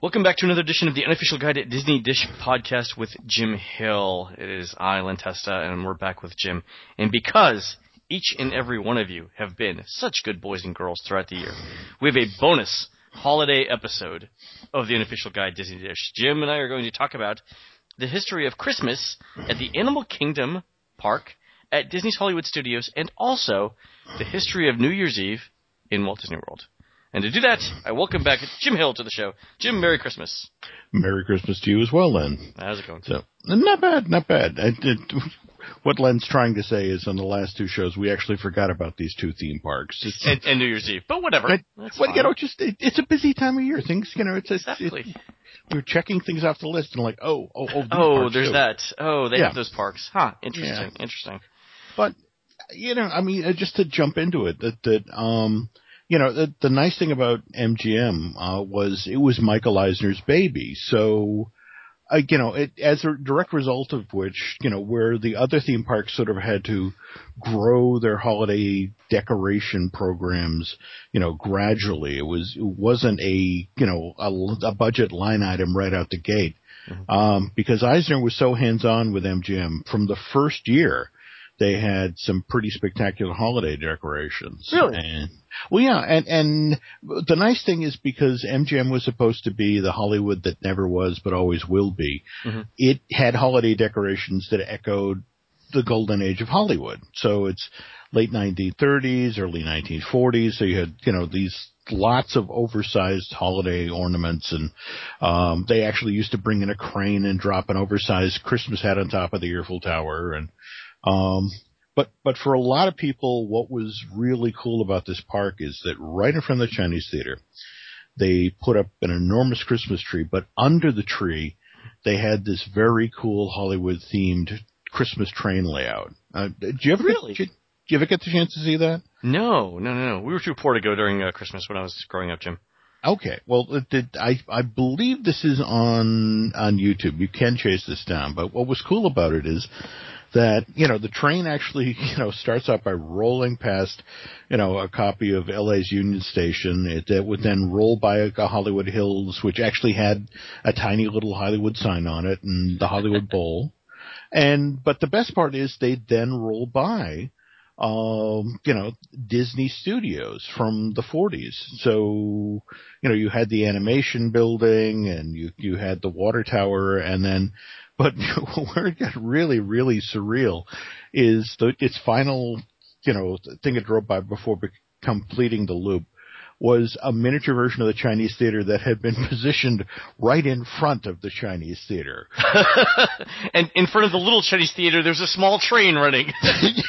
Welcome back to another edition of the unofficial guide at Disney Dish podcast with Jim Hill. It is I, Len Testa, and we're back with Jim. And because each and every one of you have been such good boys and girls throughout the year, we have a bonus holiday episode of the unofficial guide Disney Dish. Jim and I are going to talk about the history of Christmas at the Animal Kingdom Park at Disney's Hollywood Studios and also the history of New Year's Eve in Walt Disney World. And to do that, I welcome back Jim Hill to the show. Jim, Merry Christmas. Merry Christmas to you as well, Len. How's it going? So, not bad, not bad. It, what Len's trying to say is on the last two shows, we actually forgot about these two theme parks. And, and, New Year's Eve, but whatever. But, well, you know, just it, it's a busy time of year. Things, you know, it's exactly. We're checking things off the list and like, oh, oh, oh, oh, there's too. that. Oh, they Yeah. have those parks. Huh? Interesting. Yeah. Interesting. But you know, I mean, uh, just to jump into it, that that um, you know, the, the nice thing about MGM uh, was it was Michael Eisner's baby, so. Uh, you know, it, as a direct result of which, you know, where the other theme parks sort of had to grow their holiday decoration programs, you know, gradually. It was, it wasn't a, you know, a, a budget line item right out the gate. Um, because Eisner was so hands-on with MGM from the first year, they had some pretty spectacular holiday decorations. Really? And, well, yeah, and and the nice thing is because MGM was supposed to be the Hollywood that never was but always will be. Mhm. It had holiday decorations that echoed the golden age of Hollywood. So it's late 1930s, early 1940s. So you had you know these lots of oversized holiday ornaments and um they actually used to bring in a crane and drop an oversized Christmas hat on top of the Earffel Tower and um but but for a lot of people what was really cool about this park is that right in front of the Chinese theater they put up an enormous Christmas tree but under the tree they had this very cool Hollywood themed Christmas train layout. Uh, did you ever Really? Did, did you ever get the chance to see that? No, no, no, no. We were too poor to go during uh, Christmas when I was growing up, Jim. Okay. Well, it did, I I believe this is on on YouTube. You can chase this down. But what was cool about it is that you know the train actually you know starts out by rolling past you know a copy of LA's Union Station. It, it would then roll by a, Hollywood Hills, which actually had a tiny little Hollywood sign on it, and the Hollywood Bowl. And but the best part is they then roll by um, you know, Disney Studios from the 40s. So, you know, you had the animation building and you, you had the water tower and then, but where it got really, really surreal is the, its final, you know, thing it drove by before be- completing the loop was a miniature version of the Chinese theater that had been positioned right in front of the Chinese theater. and in front of the little Chinese theater, there's a small train running.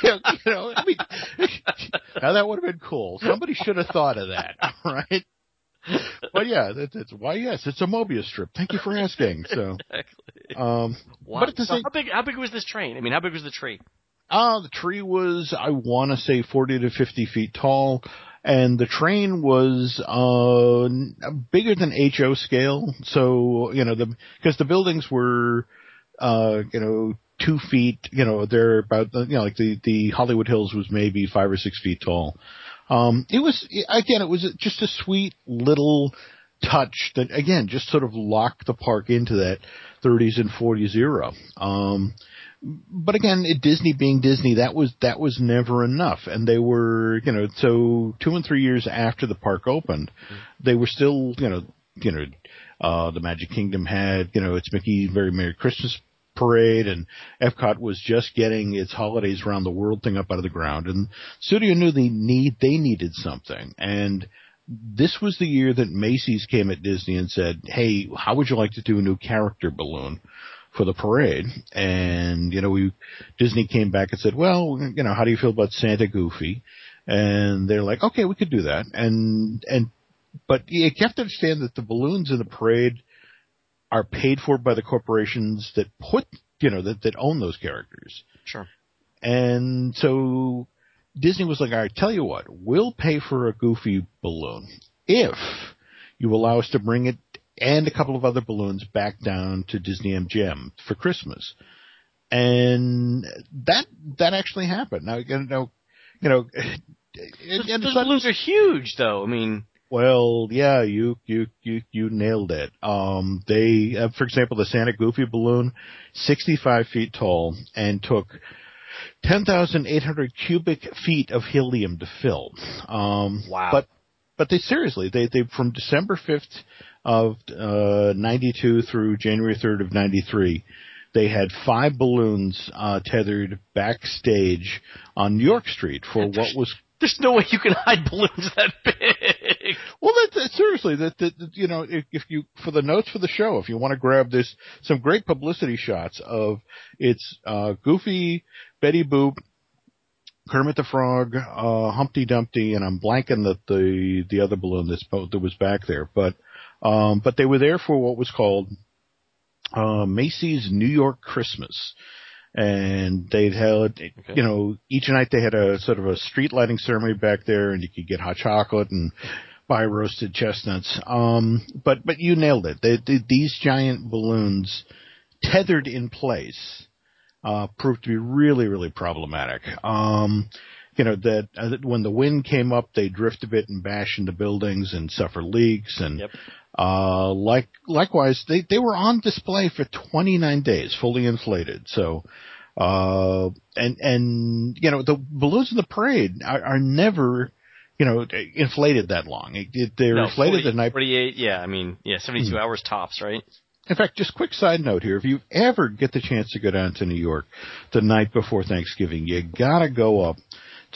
yeah, you know, I mean, now that would have been cool. Somebody should have thought of that, right? But yeah, that, that's why. Yes, it's a Mobius strip. Thank you for asking. So, exactly. um, Wow. but at the So same, how big? How big was this train? I mean, how big was the tree? ah, the tree was, I want to say, forty to fifty feet tall, and the train was uh bigger than HO scale. So you know, the because the buildings were, uh, you know. Two feet, you know, they're about, you know, like the, the Hollywood Hills was maybe five or six feet tall. Um, it was again, it was just a sweet little touch that again just sort of locked the park into that 30s and 40s era. Um, but again, it, Disney being Disney, that was that was never enough, and they were you know so two and three years after the park opened, they were still you know you know uh, the Magic Kingdom had you know its Mickey Very Merry Christmas parade and Epcot was just getting its holidays around the world thing up out of the ground. And studio knew they need they needed something. And this was the year that Macy's came at Disney and said, "Hey, how would you like to do a new character balloon for the parade?" And you know, we Disney came back and said, "Well, you know, how do you feel about Santa Goofy?" And they're like, "Okay, we could do that." And and but you have to understand that the balloons in the parade are paid for by the corporations that put, you know, that that own those characters. Sure. And so Disney was like, all right, tell you what, we'll pay for a goofy balloon if you allow us to bring it and a couple of other balloons back down to Disney MGM for Christmas. And that, that actually happened. Now, you know, you know, Those, and those so- balloons are huge, though. I mean, Well, yeah, you you you you nailed it. Um, they, uh, for example, the Santa Goofy balloon, 65 feet tall, and took 10,800 cubic feet of helium to fill. Um, Wow. But but they seriously they they from December 5th of uh, 92 through January 3rd of 93. They had five balloons uh, tethered backstage on New York Street for what was There's no way you can hide balloons that big. Well, that, that seriously, that, that, that, you know, if, if you for the notes for the show, if you want to grab this, some great publicity shots of it's uh, Goofy, Betty Boop, Kermit the Frog, uh, Humpty Dumpty, and I'm blanking the the the other balloon that's that was back there, but um, but they were there for what was called uh, Macy's New York Christmas. And they'd had, Okay. you know, each night they had a sort of a street lighting ceremony back there, and you could get hot chocolate and buy roasted chestnuts. Um, but but you nailed it. They, they, these giant balloons, tethered in place, uh, proved to be really really problematic. Um, you know that uh, when the wind came up, they drift a bit and bash into buildings and suffer leaks and. Yep. Uh, like, likewise, they, they were on display for 29 days, fully inflated. So, uh, and, and, you know, the balloons in the parade are, are never, you know, inflated that long. It, it, they're No, inflated 40, the night. 48, yeah, I mean, yeah, 72 Hmm. hours tops, right? In fact, just quick side note here. If you ever get the chance to go down to New York the night before Thanksgiving, you gotta go up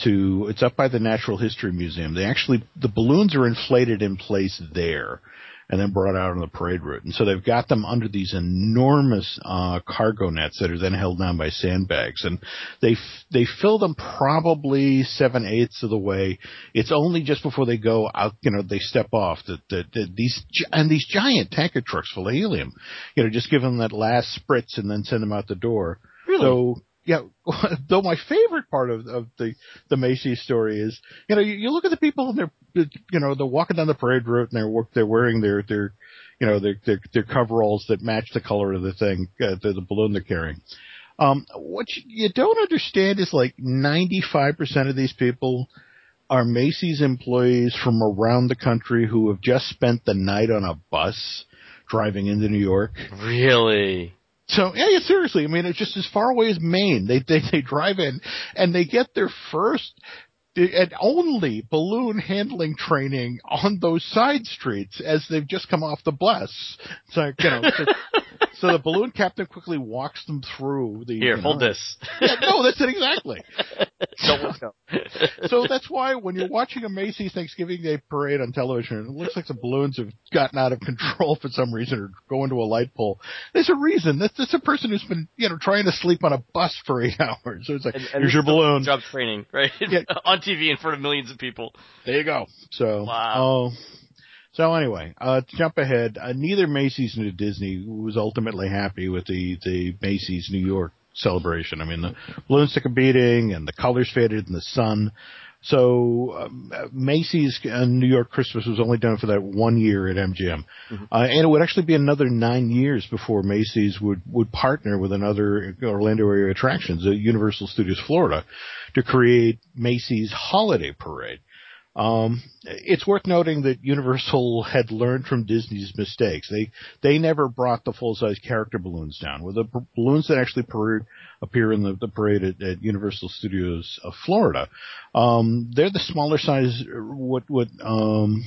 to, it's up by the Natural History Museum. They actually, the balloons are inflated in place there and then brought out on the parade route. And so they've got them under these enormous, uh, cargo nets that are then held down by sandbags. And they, f- they fill them probably seven eighths of the way. It's only just before they go out, you know, they step off that, that, that these, and these giant tanker trucks full of helium, you know, just give them that last spritz and then send them out the door. Really? So, yeah, though my favorite part of, of the, the Macy's story is, you know, you, you look at the people and they're, you know, they're walking down the parade route and they're, they're wearing their, their, you know, their, their, their coveralls that match the color of the thing, uh, the, the balloon they're carrying. Um, what you, you don't understand is like 95% of these people are Macy's employees from around the country who have just spent the night on a bus driving into New York. Really? So yeah, yeah, seriously. I mean, it's just as far away as Maine. They they they drive in and they get their first and only balloon handling training on those side streets as they've just come off the bus. So you know, so, so the balloon captain quickly walks them through the. Here, you hold know- this. Yeah, no, that's it exactly. Don't look up. So that's why when you're watching a Macy's Thanksgiving Day parade on television, it looks like the balloons have gotten out of control for some reason or go into a light pole. There's a reason. That's, that's a person who's been, you know, trying to sleep on a bus for eight hours. So it's like, And- and here's your this is balloon. Job training, right? Yeah. On TV in front of millions of people. There you go. So, Wow. oh, so anyway, uh, jump ahead, uh, neither Macy's nor Disney was ultimately happy with the, the Macy's New York celebration. I mean, the balloons took a beating and the colors faded in the sun. So um, Macy's uh, New York Christmas was only done for that one year at MGM, uh, and it would actually be another nine years before Macy's would would partner with another Orlando area attractions, uh, Universal Studios Florida, to create Macy's Holiday Parade. Um, it's worth noting that Universal had learned from Disney's mistakes. They they never brought the full size character balloons down. With the balloons that actually parade, appear in the, the parade at, at Universal Studios of Florida, um, they're the smaller size. What what um,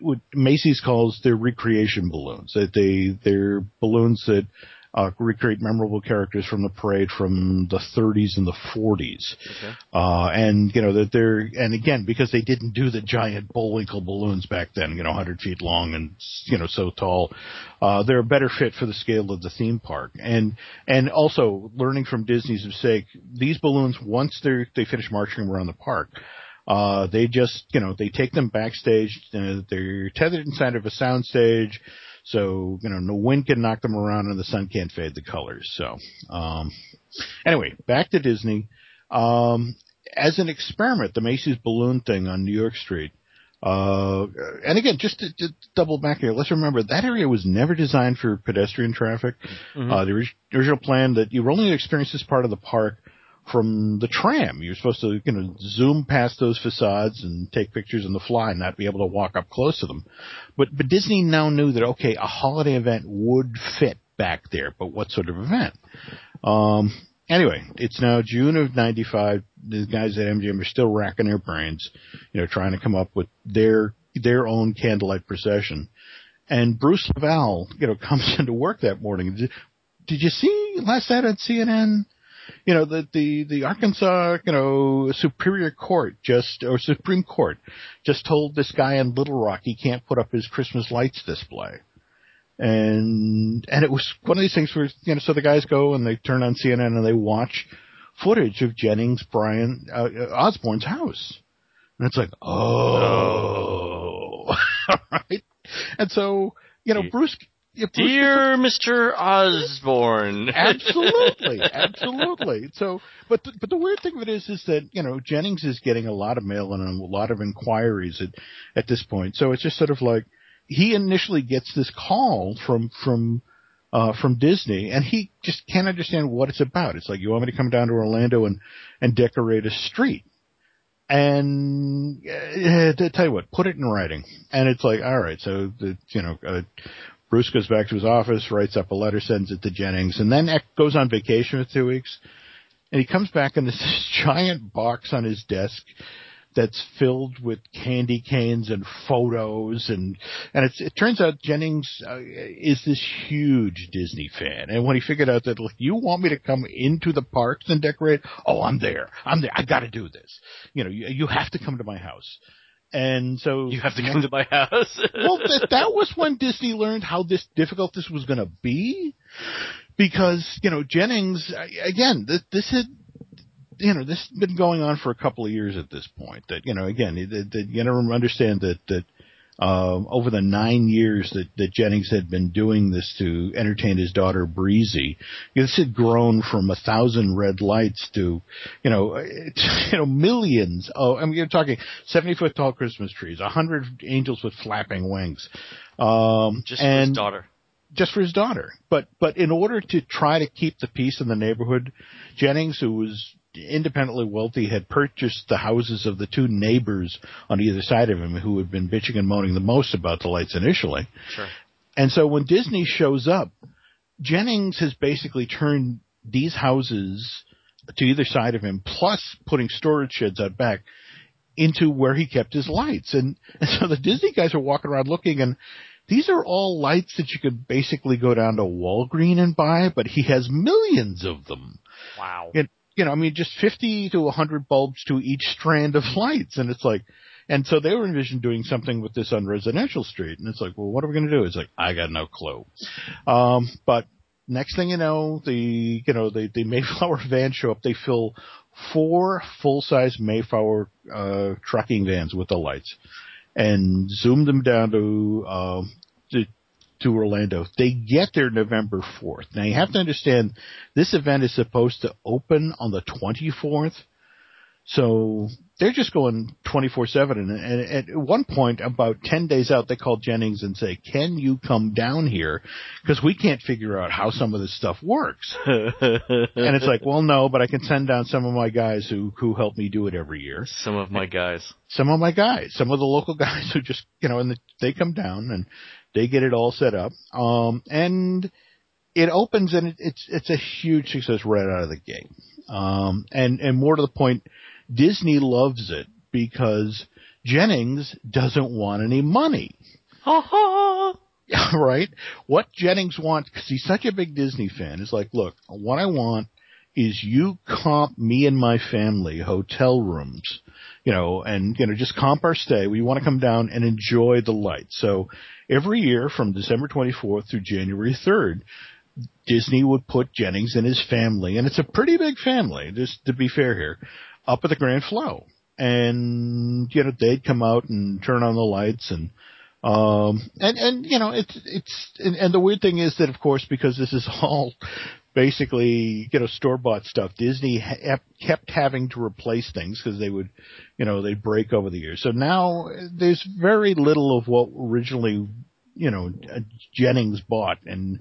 what Macy's calls their recreation balloons. That they they're balloons that uh, recreate memorable characters from the parade from the 30s and the 40s. Okay. Uh, and you know that they're and again because they didn't do the giant Bullwinkle balloons back then, you know, 100 feet long and you know so tall, uh, they're a better fit for the scale of the theme park. And and also learning from Disney's mistake, these balloons once they are they finish marching around the park, uh, they just you know they take them backstage. Uh, they're tethered inside of a sound stage. So, you know, no wind can knock them around and the sun can't fade the colors. So, um, anyway, back to Disney. Um, as an experiment, the Macy's balloon thing on New York Street. Uh, and again, just to, to double back here, let's remember that area was never designed for pedestrian traffic. Mhm. Uh, the original plan that you were only going to experience this part of the park from the tram. You're supposed to, you know, zoom past those facades and take pictures on the fly and not be able to walk up close to them. But, but Disney now knew that, okay, a holiday event would fit back there, but what sort of event? Um, anyway, it's now June of 95. The guys at MGM are still racking their brains, you know, trying to come up with their, their own candlelight procession. And Bruce Lavelle, you know, comes into work that morning. Did, did you see last night on CNN? You know, the, the, the Arkansas, you know, Superior Court just, or Supreme Court just told this guy in Little Rock he can't put up his Christmas lights display. And, and it was one of these things where, you know, so the guys go and they turn on CNN and they watch footage of Jennings Bryan, uh, Osborne's house. And it's like, oh, right? And so, you know, Bruce, Dear Mr. Osborne. absolutely, absolutely. So, but the, but the weird thing of it is, is that you know Jennings is getting a lot of mail and a lot of inquiries at at this point. So it's just sort of like he initially gets this call from from uh, from Disney, and he just can't understand what it's about. It's like you want me to come down to Orlando and and decorate a street. And uh, tell you what, put it in writing. And it's like, all right, so the, you know, uh, Bruce goes back to his office, writes up a letter, sends it to Jennings, and then goes on vacation for two weeks. And he comes back and there's this giant box on his desk that's filled with candy canes and photos and and it turns out Jennings uh, is this huge Disney fan and when he figured out that look you want me to come into the parks and decorate? Oh I'm there. I'm there. I got to do this. You know you, you have to come to my house and so you have to come to my house. well, that, that was when Disney learned how this difficult this was going to be, because you know Jennings again. This, this had you know this has been going on for a couple of years at this point. That you know again, that, you know understand that that uh, over the nine years that, that Jennings had been doing this to entertain his daughter Breezy, this had grown from a thousand red lights to, you know, you know, millions. Oh, I mean, you're talking 70 foot tall Christmas trees, a hundred angels with flapping wings. Um, just and, for his daughter. Just for his daughter. But, but in order to try to keep the peace in the neighborhood, Jennings, who was independently wealthy had purchased the houses of the two neighbors on either side of him who had been bitching and moaning the most about the lights initially. Sure. And so when Disney shows up, Jennings has basically turned these houses to either side of him, plus putting storage sheds out back, into where he kept his lights. And, and so the Disney guys are walking around looking and these are all lights that you could basically go down to Walgreen and buy, but he has millions of them. Wow. And, you know, I mean, just 50 to 100 bulbs to each strand of lights. And it's like, and so they were envisioning doing something with this on Residential Street. And it's like, well, what are we going to do? It's like, I got no clue. Um, but next thing you know, the, you know, the, the Mayflower van show up. They fill four full-size Mayflower, uh, trucking vans with the lights and zoom them down to, um, to, to Orlando. They get there November 4th. Now you have to understand this event is supposed to open on the 24th. So they're just going 24-7 and, and at one point about 10 days out they call Jennings and say, can you come down here? Cause we can't figure out how some of this stuff works. and it's like, well no, but I can send down some of my guys who, who help me do it every year. Some of my guys. Some of my guys, some of the local guys who just, you know, and the, they come down and they get it all set up. Um, and it opens and it, it's, it's a huge success right out of the gate. Um, and, and more to the point, Disney loves it because Jennings doesn't want any money. Ha ha! right? What Jennings wants, because he's such a big Disney fan, is like, look, what I want is you comp me and my family hotel rooms, you know, and, you know, just comp our stay. We want to come down and enjoy the light. So every year from December 24th through January 3rd, Disney would put Jennings and his family, and it's a pretty big family, just to be fair here, up at the Grand Flo. And, you know, they'd come out and turn on the lights and, um, and, and, you know, it's, it's, and, and the weird thing is that of course, because this is all basically, you know, store bought stuff, Disney ha- kept having to replace things because they would, you know, they'd break over the years. So now there's very little of what originally, you know, Jennings bought and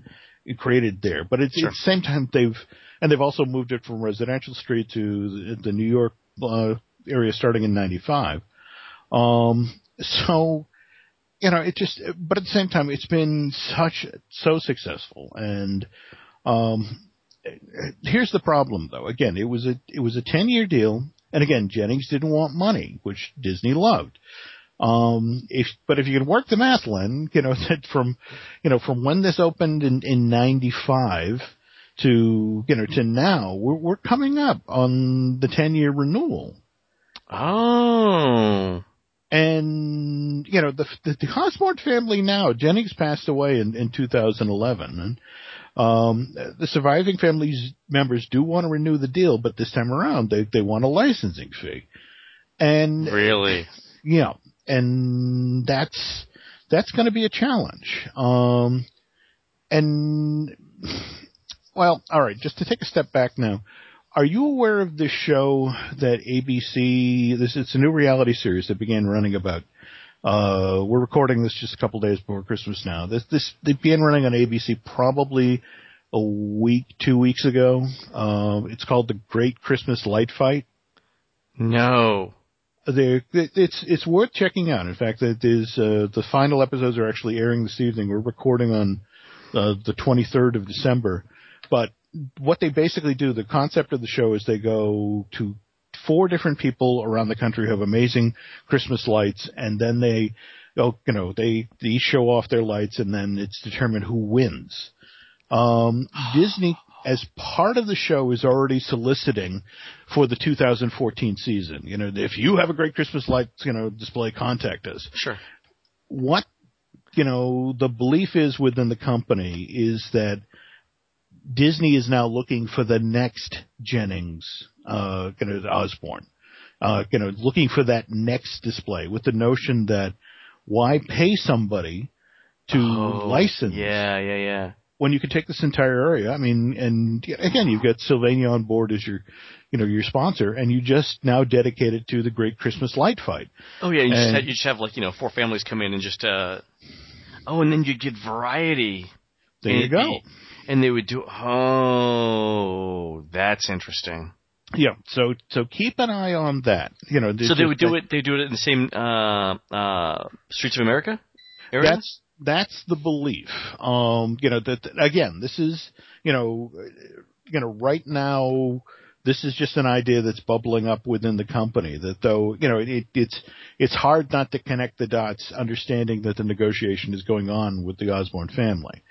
created there. But it's, Sure. at the same time they've, and they've also moved it from Residential Street to the, the New York uh, area starting in '95. Um, so, you know, it just, but at the same time, it's been such so successful, and um, here's the problem though. Again, it was a it was a ten year deal, and again, Jennings didn't want money, which Disney loved. Um, if, but if you can work the math, Len, you know, that from, you know, from when this opened in, in 95 to, you know, to now, we're, we're coming up on the 10 year renewal. Oh. And, you know, the, the, the family now, Jennings passed away in, in 2011 and, um, the surviving family's members do want to renew the deal, but this time around they, they want a licensing fee. And really, yeah, and that's that's going to be a challenge. Um, and well, all right, just to take a step back now. Are you aware of the show that ABC? This it's a new reality series that began running about. Uh, we're recording this just a couple days before Christmas now. This this they began running on ABC probably a week, two weeks ago. Uh, it's called The Great Christmas Light Fight. No They're, it's it's worth checking out. In fact, it is uh, the final episodes are actually airing this evening. We're recording on uh, the 23rd of December, but what they basically do, the concept of the show is they go to four different people around the country who have amazing Christmas lights, and then they, oh, you know, they, they show off their lights, and then it's determined who wins. Um, Disney as part of the show is already soliciting for the 2014 season. You know, if you have a great Christmas lights, you know, display, contact us. Sure. What, you know, the belief is within the company is that Disney is now looking for the next Jennings, uh, you know, Osborne, uh, you know, looking for that next display with the notion that why pay somebody to oh, license? Yeah, yeah, yeah when you could take this entire area. I mean, and again, you've got Sylvania on board as your, you know, your sponsor, and you just now dedicate it to the Great Christmas Light Fight. Oh yeah, you, and, just, have, you just have like you know four families come in and just uh, oh, and then you get variety. There you go. And they would do. Oh, that's interesting. Yeah, so so keep an eye on that. You know, so they would do it. They do it in the same uh, uh, Streets of America area. That's that's the belief. Um, you know that again, this is you know, you know, right now this is just an idea that's bubbling up within the company. That though you know it, it's it's hard not to connect the dots, understanding that the negotiation is going on with the Osborne family.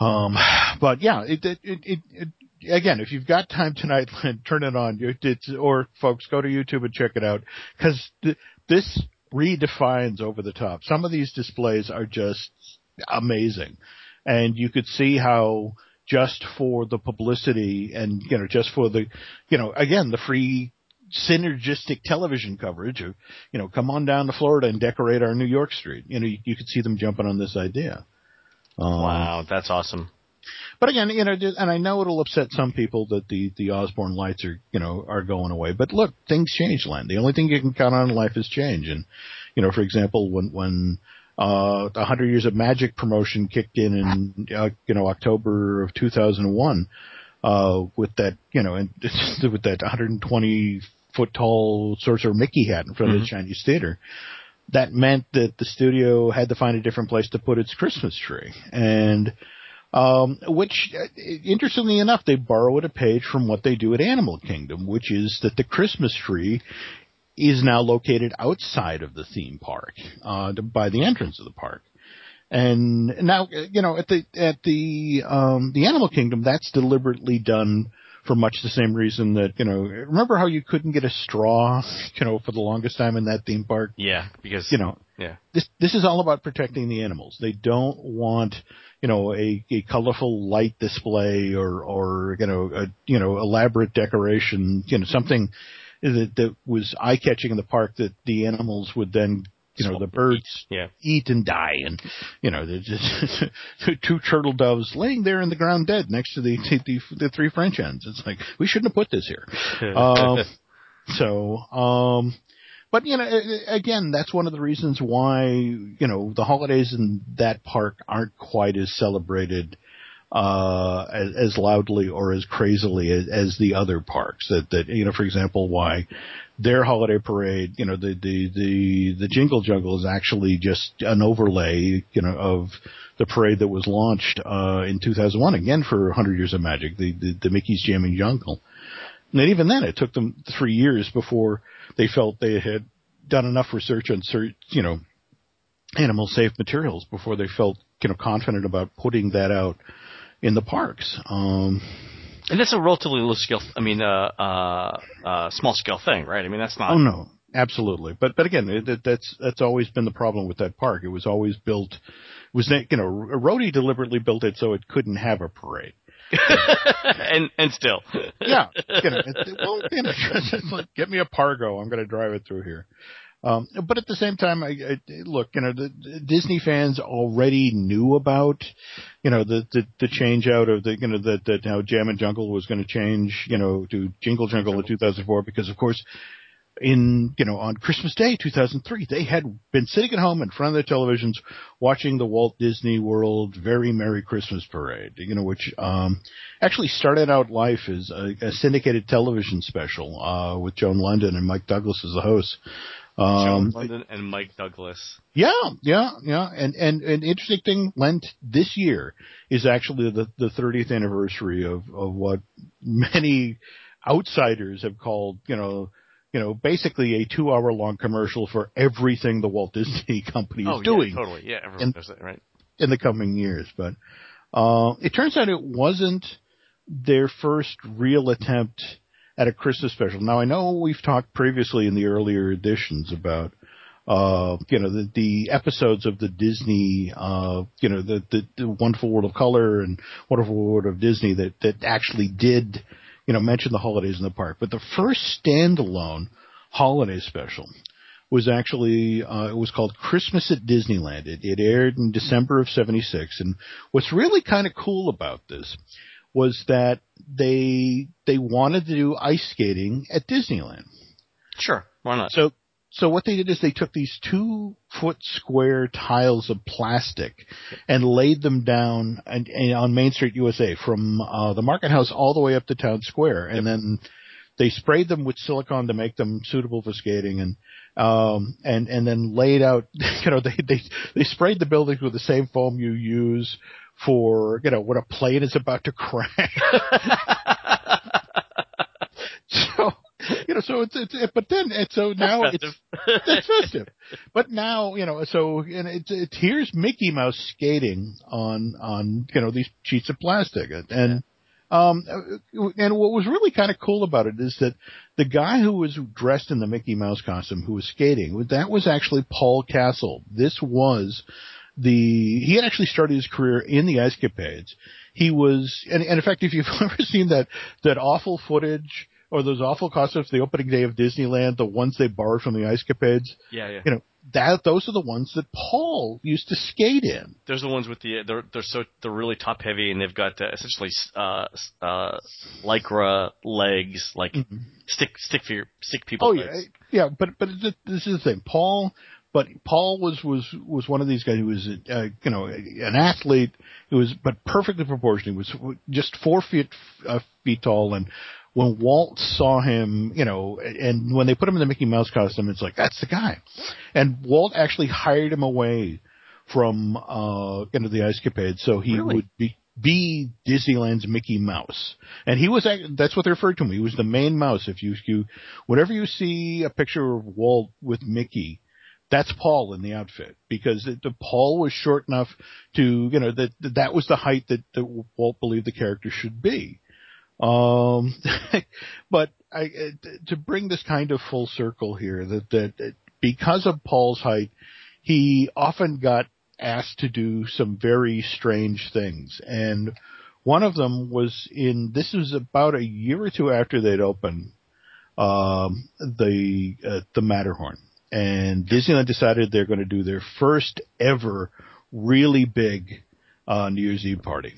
Um, but yeah, it, it, it, it again, if you've got time tonight, turn it on. It's, or folks, go to YouTube and check it out because th- this redefines over the top. Some of these displays are just amazing. And you could see how just for the publicity and, you know, just for the, you know, again, the free synergistic television coverage of, you know, come on down to Florida and decorate our New York street. You know, you, you could see them jumping on this idea. Um, wow, that's awesome. But again, you know, and I know it'll upset some people that the the Osborne lights are, you know, are going away. But look, things change, Len. The only thing you can count on in life is change. And you know, for example, when when uh, the Hundred Years of Magic promotion kicked in in uh, you know October of 2001, uh, with that you know, and with that 120 foot tall Sorcerer Mickey hat in front mm-hmm. of the mm-hmm. Chinese theater that meant that the studio had to find a different place to put its Christmas tree. And um, which, uh, interestingly enough, they borrowed a page from what they do at Animal Kingdom, which is that the Christmas tree is now located outside of the theme park, uh, by the entrance of the park. And now, you know, at the, at the, um, the Animal Kingdom, that's deliberately done for much the same reason that, you know, remember how you couldn't get a straw, you know, for the longest time in that theme park? Yeah, because, you know, yeah. This, this is all about protecting the animals. They don't want, you know, a, a colorful light display or, or, you know, a, you know, elaborate decoration, you know, something that, that was eye catching in the park that the animals would then you know the birds eat, yeah. eat and die, and you know there's just two turtle doves laying there in the ground dead next to the the, the three French hens. It's like we shouldn't have put this here. um, so, um, but you know, again, that's one of the reasons why you know the holidays in that park aren't quite as celebrated uh, as, as loudly or as crazily as, as the other parks. That that you know, for example, why their holiday parade, you know, the the the the Jingle Jungle is actually just an overlay, you know, of the parade that was launched uh, in 2001 again for 100 Years of Magic, the the, the Mickey's Jamming Jungle. And even then, it took them three years before they felt they had done enough research on, you know, animal safe materials before they felt, you know, confident about putting that out in the parks. Um, and that's a relatively low scale. I mean, uh, uh, uh, small scale thing, right? I mean, that's not. Oh no, absolutely. But but again, it, that's that's always been the problem with that park. It was always built. Was you know, Rohde deliberately built it so it couldn't have a parade. and and still, yeah, you know, it, well, you know, it's like, get me a Pargo. I'm going to drive it through here. Um, but at the same time, I, I, look, you know, the, the Disney fans already knew about, you know, the, the, the change out of the, you know, that, that how and Jungle was going to change, you know, to Jingle Jungle in 2004 because of course in, you know, on Christmas Day 2003, they had been sitting at home in front of their televisions watching the Walt Disney World Very Merry Christmas Parade, you know, which, um, actually started out life as a, a syndicated television special, uh, with Joan Lunden and Mike Douglas as the hosts. Um, Joan Lunden and Mike Douglas. Yeah, yeah, yeah. And, and, an interesting thing, Len this year is actually the, the 30th anniversary of, of what many outsiders have called, you know, you know, basically a two hour long commercial for everything the Walt Disney Company is oh, doing. Yeah, totally. Yeah, everyone in, does it, right? In the coming years. But, uh, it turns out it wasn't their first real attempt at a Christmas special. Now I know we've talked previously in the earlier editions about, uh, you know, the, the episodes of the Disney, uh, you know, the, the, the Wonderful World of Color and Wonderful World of Disney that, that actually did you know, mention the holidays in the park. But the first standalone holiday special was actually uh, it was called Christmas at Disneyland. It, it aired in December of '76, and what's really kind of cool about this was that they they wanted to do ice skating at Disneyland. Sure, why not? So so what they did is they took these two foot square tiles of plastic and laid them down and, and on Main Street, USA, from uh, the Market House all the way up to Town Square, and then they sprayed them with silicone to make them suitable for skating, and um, and and then laid out. You know, they they they sprayed the buildings with the same foam you use for you know when a plane is about to crash. so you know, so it's, it's, it, but then, and so now it's, it's festive. But now, you know, so, and it's, it's, here's Mickey Mouse skating on, on, you know, these sheets of plastic. And, um, and what was really kind of cool about it is that the guy who was dressed in the Mickey Mouse costume who was skating, that was actually Paul Castle. This was the, he had actually started his career in the Ice Capades. He was, and, and in fact, if you've ever seen that, that awful footage, or those awful costumes the opening day of Disneyland, the ones they borrowed from the Ice Capades. Yeah, yeah. You know, that those are the ones that Paul used to skate in. There's the ones with the they're they're so they're really top heavy and they've got uh, essentially uh uh lycra legs like mm-hmm. stick stick for your stick people. Oh legs. yeah, yeah. But but this is the thing, Paul. But Paul was was was one of these guys who was uh, you know an athlete who was but perfectly proportioned. He was just four feet uh, feet tall and when Walt saw him, you know, and when they put him in the Mickey Mouse costume, it's like, that's the guy. And Walt actually hired him away from, uh, into the Ice Capade so he really? would be, be Disneyland's Mickey Mouse. And he was, that's what they referred to him. He was the main mouse. If you, you, whenever you see a picture of Walt with Mickey, that's Paul in the outfit because it, the Paul was short enough to, you know, that that was the height that, that Walt believed the character should be. Um, but I, uh, to bring this kind of full circle here, that, that because of Paul's height, he often got asked to do some very strange things. And one of them was in, this was about a year or two after they'd opened, um, the, uh, the Matterhorn. And Disneyland decided they're going to do their first ever really big, uh, New Year's Eve party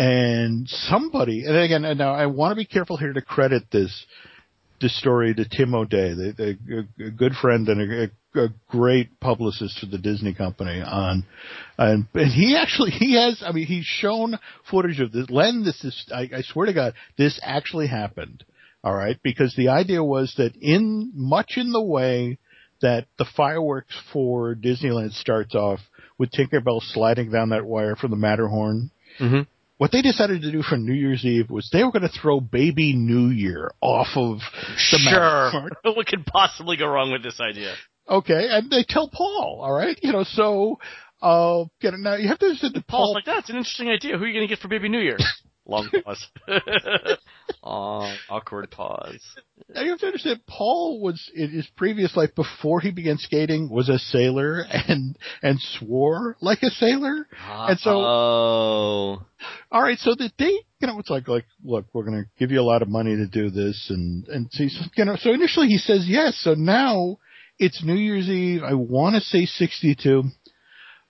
and somebody, and again, and now I want to be careful here to credit this this story to Tim O'Day, the, the, a good friend and a, a, great publicist for the Disney company on, and, and he actually, he has, I mean, he's shown footage of this. Len, this is, I, I swear to God, this actually happened. All right. Because the idea was that in much in the way that the fireworks for Disneyland starts off with Tinkerbell sliding down that wire from the Matterhorn. Mm-hmm. What they decided to do for New Year's Eve was they were going to throw Baby New Year off of the Sure. Matterhorn. what could possibly go wrong with this idea? Okay, and they tell Paul, all right, you know, so uh, you know, now you have to understand that Paul's Paul. like, that's an interesting idea. Who are you going to get for Baby New Year? Long pause. Aw, awkward pause. Now you have to understand, Paul was in his previous life before he began skating was a sailor and and swore like a sailor. And so- oh, All right, so the they, you know, it's like like, look, we're going to give you a lot of money to do this, and and so he's, you know, so initially he says yes. So now it's New Year's Eve. I want to say sixty two.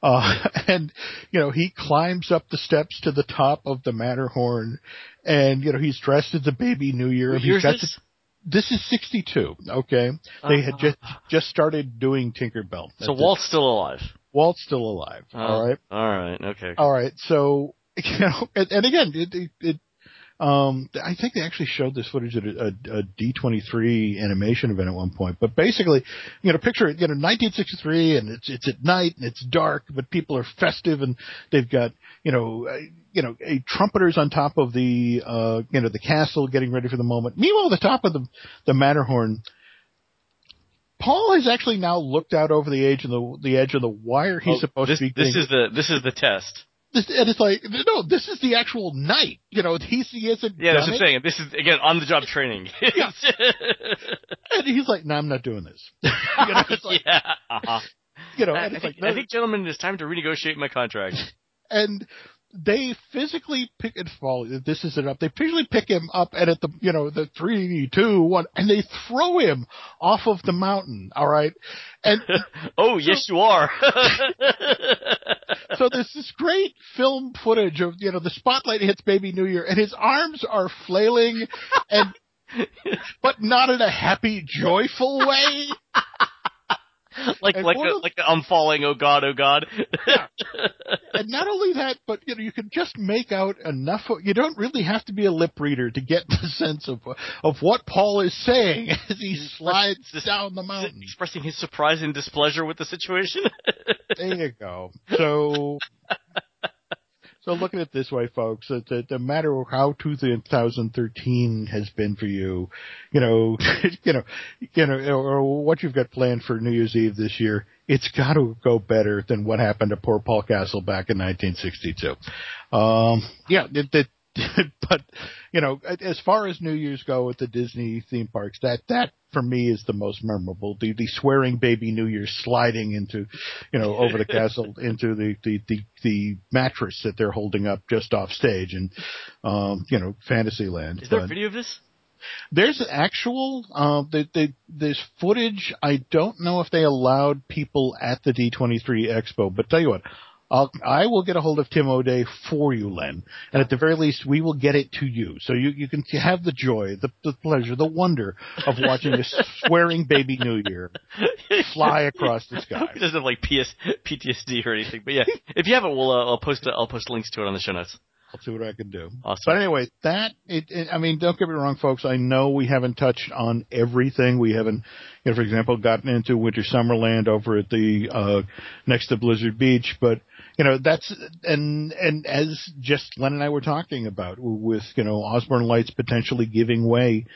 Uh, and, you know, he climbs up the steps to the top of the Matterhorn and, you know, he's dressed as a baby New Year. what He's got this? the- this is 62, okay? They had just, just started doing Tinkerbell. So Walt's still alive. Walt's still alive, Oh, alright? All right. Okay. All right. So, you know, and, and again, it, it, it, um, I think they actually showed this footage at a, a, a D23 animation event at one point. But basically, you know, picture it, you know, 1963 and it's, it's at night and it's dark, but people are festive and they've got, you know, uh, you know, a trumpeters on top of the, uh, you know, the castle getting ready for the moment. Meanwhile, the top of the, the Matterhorn, Paul has actually now looked out over the edge of the, the edge of the wire he's Oh, supposed this, to be This is the this is the test. This, and it's like, no, this is the actual night. You know, he's, he hasn't Yeah, that's what I'm saying. This is again on the job training. Yeah. And he's like, no, I'm not doing this. you know, like, yeah. Uh-huh. you know, I, and it's think, like, no. I think, gentlemen, it's time to renegotiate my contract. and they physically pick it. Well, this isn't up. They physically pick him up, and at the, you know, the three, two, one, and they throw him off of the mountain. All right, and oh, yes, you are. So there's this great film footage of, you know, the spotlight hits Baby New Year, and his arms are flailing, and but not in a happy, joyful way. like and like a, of, like a, I'm falling. Oh God, oh God. and not only that, but you know, you can just make out enough. Of, you don't really have to be a lip reader to get the sense of of what Paul is saying as he slides down the mountain. Expressing his surprise and displeasure with the situation. There you go. So. So look at it this way, folks. That that no matter how 2013 has been for you, you know, you know, you know, or what you've got planned for New Year's Eve this year, it's got to go better than what happened to poor Paul Castle back in 1962. Um, yeah, it, but you know, as far as New Year's go at the Disney theme parks, that that for me is the most memorable. The the swearing baby New Year sliding into, you know, over the castle into the the the, the mattress that they're holding up just off stage and, um, you know, Fantasyland. Is there a video of this? there's actual uh, the, the, there's footage. I don't know if they allowed people at the D23 Expo, but tell you what, I'll, I will get a hold of Tim O'Day for you, Len, and at the very least, we will get it to you, so you you can have the joy, the, the pleasure, the wonder of watching a swearing baby New Year fly across the sky. he doesn't have like PS, PTSD or anything. But yeah, if you haven't, we'll uh, I'll post it I'll post links to it on the show notes. I'll see what I can do. Awesome. But anyway, that it, it. I mean, don't get me wrong, folks. I know we haven't touched on everything. We haven't, you know, for example, gotten into Winter Summerland over at the uh next to Blizzard Beach. But you know, that's and and as just Len and I were talking about with you know Osborne Lights potentially giving way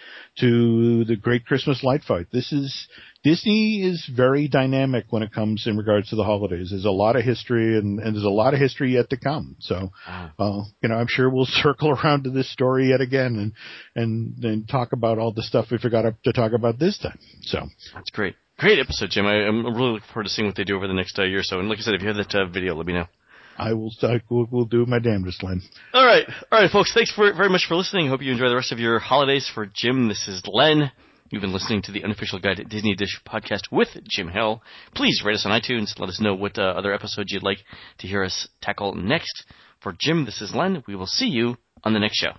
to the Great Christmas Light Fight. This is Disney is very dynamic when it comes in regards to the holidays. There's a lot of history and, and there's a lot of history yet to come. So, Wow. uh, you know, I'm sure we'll circle around to this story yet again and, and, and talk about all the stuff we forgot to talk about this time. So, That's great. Great episode, Jim. I, I'm really looking forward to seeing what they do over the next uh, year or so. And like I said, if you have that uh, video, let me know. I will, I will, will do my damnedest, Len. All right, all right, folks. Thanks for, very much for listening. Hope you enjoy the rest of your holidays. For Jim, this is Len. You've been listening to the unofficial guide to Disney Dish podcast with Jim Hill. Please rate us on iTunes. Let us know what uh, other episodes you'd like to hear us tackle next. For Jim, this is Len. We will see you on the next show.